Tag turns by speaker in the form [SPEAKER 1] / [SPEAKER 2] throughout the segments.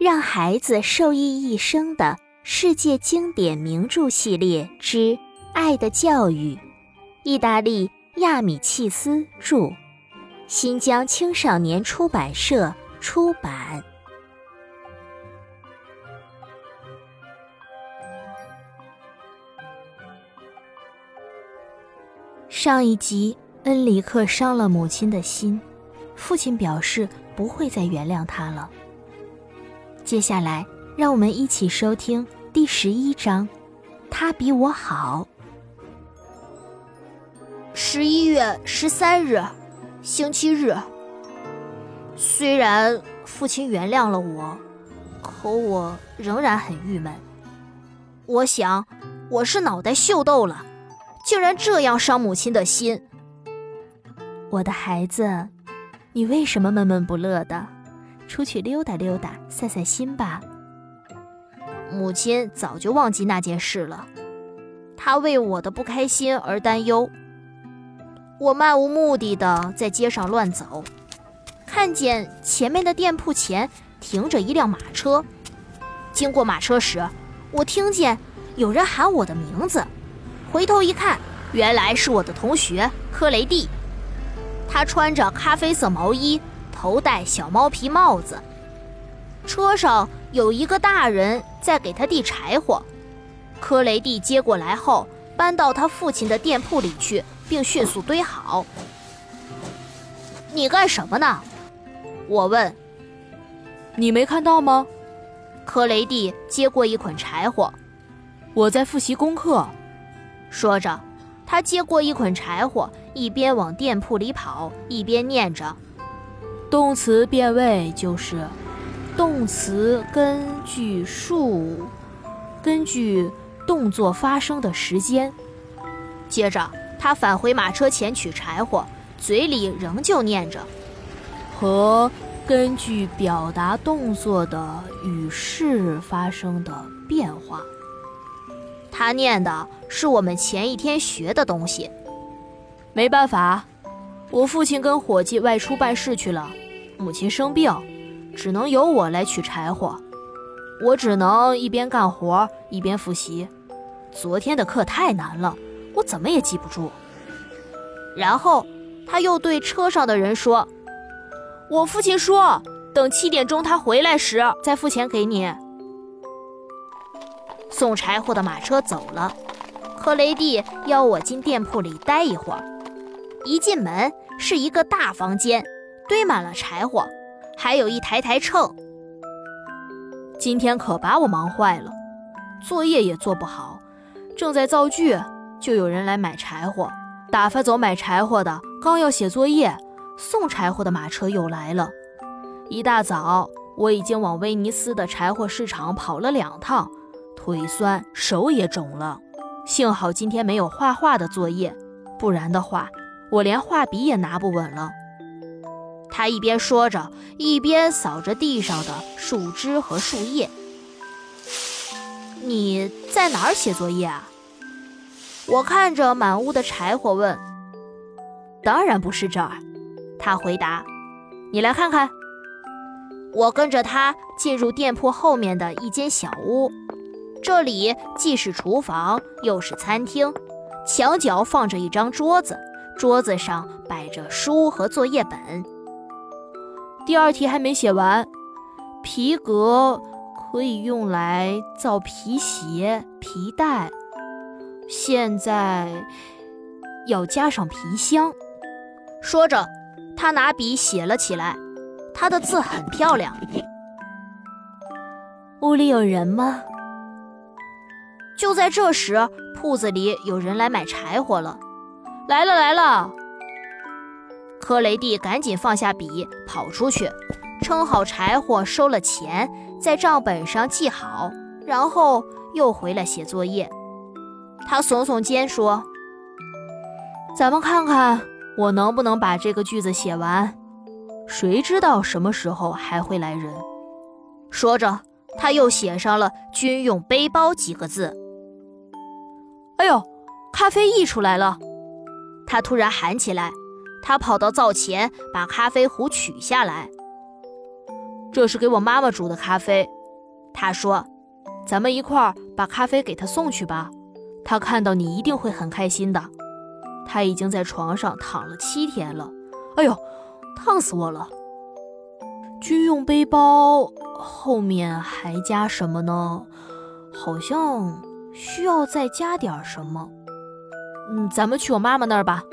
[SPEAKER 1] 让孩子受益一生的世界经典名著系列之《爱的教育》，意大利亚米契斯著，新疆青少年出版社出版。上一集，恩里克伤了母亲的心，父亲表示不会再原谅他了。接下来，让我们一起收听第十一章。他比我好。
[SPEAKER 2] 十一月十三日，星期日。虽然父亲原谅了我，可我仍然很郁闷。我想，我是脑袋秀逗了，竟然这样伤母亲的心。
[SPEAKER 1] 我的孩子，你为什么闷闷不乐的？出去溜达溜达，散散心吧。
[SPEAKER 2] 母亲早就忘记那件事了，她为我的不开心而担忧。我漫无目的的在街上乱走，看见前面的店铺前停着一辆马车。经过马车时，我听见有人喊我的名字，回头一看，原来是我的同学科雷蒂。他穿着咖啡色毛衣。头戴小猫皮帽子，车上有一个大人在给他递柴火。科雷蒂接过来后，搬到他父亲的店铺里去，并迅速堆好。你干什么呢？我问。
[SPEAKER 3] 你没看到吗？
[SPEAKER 2] 科雷蒂接过一捆柴火。
[SPEAKER 3] 我在复习功课。
[SPEAKER 2] 说着，他接过一捆柴火，一边往店铺里跑，一边念着。
[SPEAKER 3] 动词变位就是，动词根据数，根据动作发生的时间。
[SPEAKER 2] 接着，他返回马车前取柴火，嘴里仍旧念着，
[SPEAKER 3] 和根据表达动作的与事发生的变化。
[SPEAKER 2] 他念的是我们前一天学的东西。
[SPEAKER 3] 没办法。我父亲跟伙计外出办事去了，母亲生病，只能由我来取柴火。我只能一边干活一边复习。昨天的课太难了，我怎么也记不住。
[SPEAKER 2] 然后他又对车上的人说：“我父亲说，等七点钟他回来时再付钱给你。”送柴火的马车走了，克雷蒂邀我进店铺里待一会儿。一进门是一个大房间，堆满了柴火，还有一台台秤。
[SPEAKER 3] 今天可把我忙坏了，作业也做不好，正在造句，就有人来买柴火。打发走买柴火的，刚要写作业，送柴火的马车又来了。一大早，我已经往威尼斯的柴火市场跑了两趟，腿酸，手也肿了。幸好今天没有画画的作业，不然的话。我连画笔也拿不稳了。
[SPEAKER 2] 他一边说着，一边扫着地上的树枝和树叶。你在哪儿写作业啊？我看着满屋的柴火问。
[SPEAKER 3] 当然不是这儿，他回答。你来看看。
[SPEAKER 2] 我跟着他进入店铺后面的一间小屋，这里既是厨房又是餐厅，墙角放着一张桌子。桌子上摆着书和作业本。
[SPEAKER 3] 第二题还没写完，皮革可以用来造皮鞋、皮带，现在要加上皮箱。
[SPEAKER 2] 说着，他拿笔写了起来，他的字很漂亮。
[SPEAKER 1] 屋里有人吗？
[SPEAKER 2] 就在这时，铺子里有人来买柴火了。
[SPEAKER 3] 来了来了！
[SPEAKER 2] 科雷蒂赶紧放下笔，跑出去，称好柴火，收了钱，在账本上记好，然后又回来写作业。他耸耸肩说：“
[SPEAKER 3] 咱们看看我能不能把这个句子写完。谁知道什么时候还会来人？”
[SPEAKER 2] 说着，他又写上了“军用背包”几个字。
[SPEAKER 3] 哎呦，咖啡溢出来了！
[SPEAKER 2] 他突然喊起来，他跑到灶前，把咖啡壶取下来。
[SPEAKER 3] 这是给我妈妈煮的咖啡。他说：“咱们一块儿把咖啡给她送去吧，她看到你一定会很开心的。”她已经在床上躺了七天了。哎呦，烫死我了！军用背包后面还加什么呢？好像需要再加点什么。嗯，咱们去我妈妈那儿吧。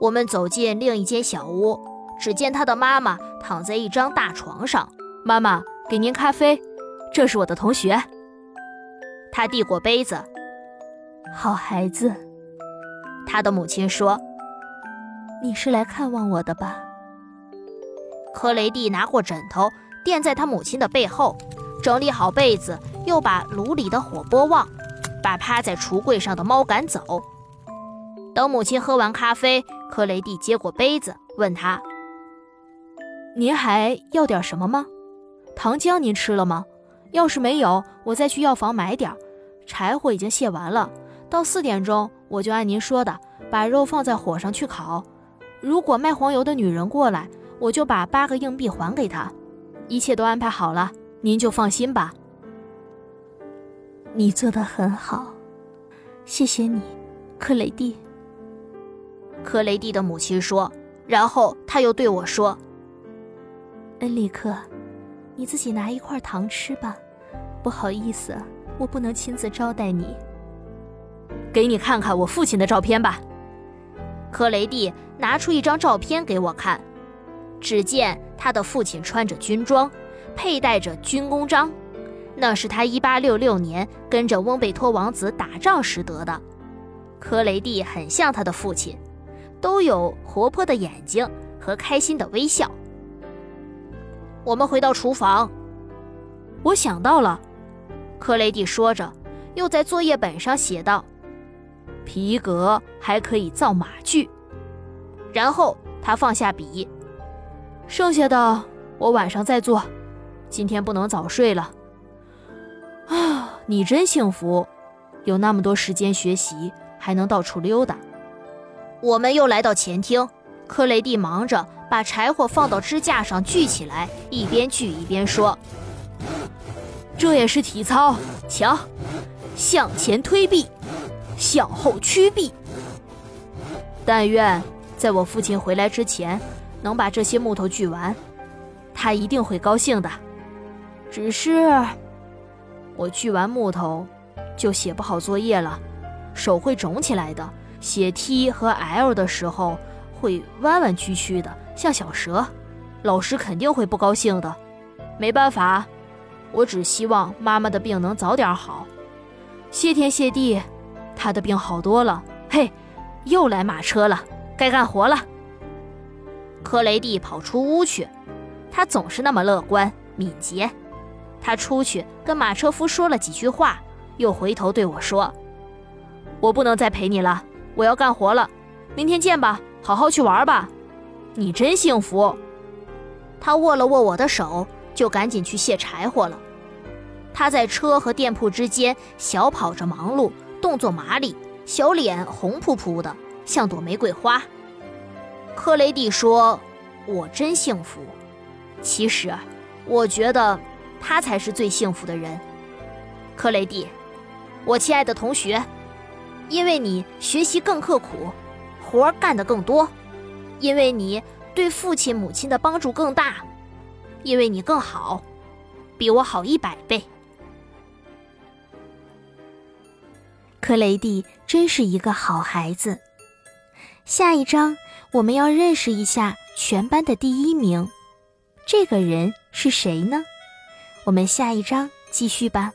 [SPEAKER 2] 我们走进另一间小屋，只见他的妈妈躺在一张大床上。
[SPEAKER 3] 妈妈，给您咖啡，这是我的同学。
[SPEAKER 2] 他递过杯子。
[SPEAKER 1] 好孩子，
[SPEAKER 2] 他的母亲说：“
[SPEAKER 1] 你是来看望我的吧？”
[SPEAKER 2] 科雷蒂拿过枕头垫在他母亲的背后，整理好被子，又把炉里的火拨旺，把趴在橱柜上的猫赶走。等母亲喝完咖啡，克雷蒂接过杯子，问他：“
[SPEAKER 3] 您还要点什么吗？糖浆您吃了吗？要是没有，我再去药房买点。柴火已经卸完了，到四点钟我就按您说的把肉放在火上去烤。如果卖黄油的女人过来，我就把八个硬币还给她。一切都安排好了，您就放心吧。
[SPEAKER 1] 你做的很好，谢谢你，克雷蒂。”
[SPEAKER 2] 克雷蒂的母亲说，然后他又对我说：“
[SPEAKER 1] 恩里克，你自己拿一块糖吃吧。不好意思，我不能亲自招待你。
[SPEAKER 3] 给你看看我父亲的照片吧。”
[SPEAKER 2] 克雷蒂拿出一张照片给我看，只见他的父亲穿着军装，佩戴着军功章，那是他1866年跟着翁贝托王子打仗时得的。科雷蒂很像他的父亲。都有活泼的眼睛和开心的微笑。我们回到厨房，
[SPEAKER 3] 我想到了，
[SPEAKER 2] 克雷蒂说着，又在作业本上写道：“
[SPEAKER 3] 皮革还可以造马具。”
[SPEAKER 2] 然后他放下笔，
[SPEAKER 3] 剩下的我晚上再做，今天不能早睡了。啊，你真幸福，有那么多时间学习，还能到处溜达。
[SPEAKER 2] 我们又来到前厅，克雷蒂忙着把柴火放到支架上锯起来，一边锯一边说：“
[SPEAKER 3] 这也是体操，瞧，向前推臂，向后屈臂。但愿在我父亲回来之前能把这些木头锯完，他一定会高兴的。只是我锯完木头就写不好作业了，手会肿起来的。”写 T 和 L 的时候会弯弯曲曲的，像小蛇，老师肯定会不高兴的。没办法，我只希望妈妈的病能早点好。谢天谢地，她的病好多了。嘿，又来马车了，该干活了。
[SPEAKER 2] 克雷蒂跑出屋去，他总是那么乐观敏捷。他出去跟马车夫说了几句话，又回头对我说：“
[SPEAKER 3] 我不能再陪你了。”我要干活了，明天见吧，好好去玩吧。你真幸福。
[SPEAKER 2] 他握了握我的手，就赶紧去卸柴火了。他在车和店铺之间小跑着忙碌，动作麻利，小脸红扑扑的，像朵玫瑰花。克雷蒂说：“我真幸福。”其实，我觉得他才是最幸福的人。克雷蒂，我亲爱的同学。因为你学习更刻苦，活儿干得更多，因为你对父亲母亲的帮助更大，因为你更好，比我好一百倍。
[SPEAKER 1] 克雷蒂真是一个好孩子。下一章我们要认识一下全班的第一名，这个人是谁呢？我们下一章继续吧。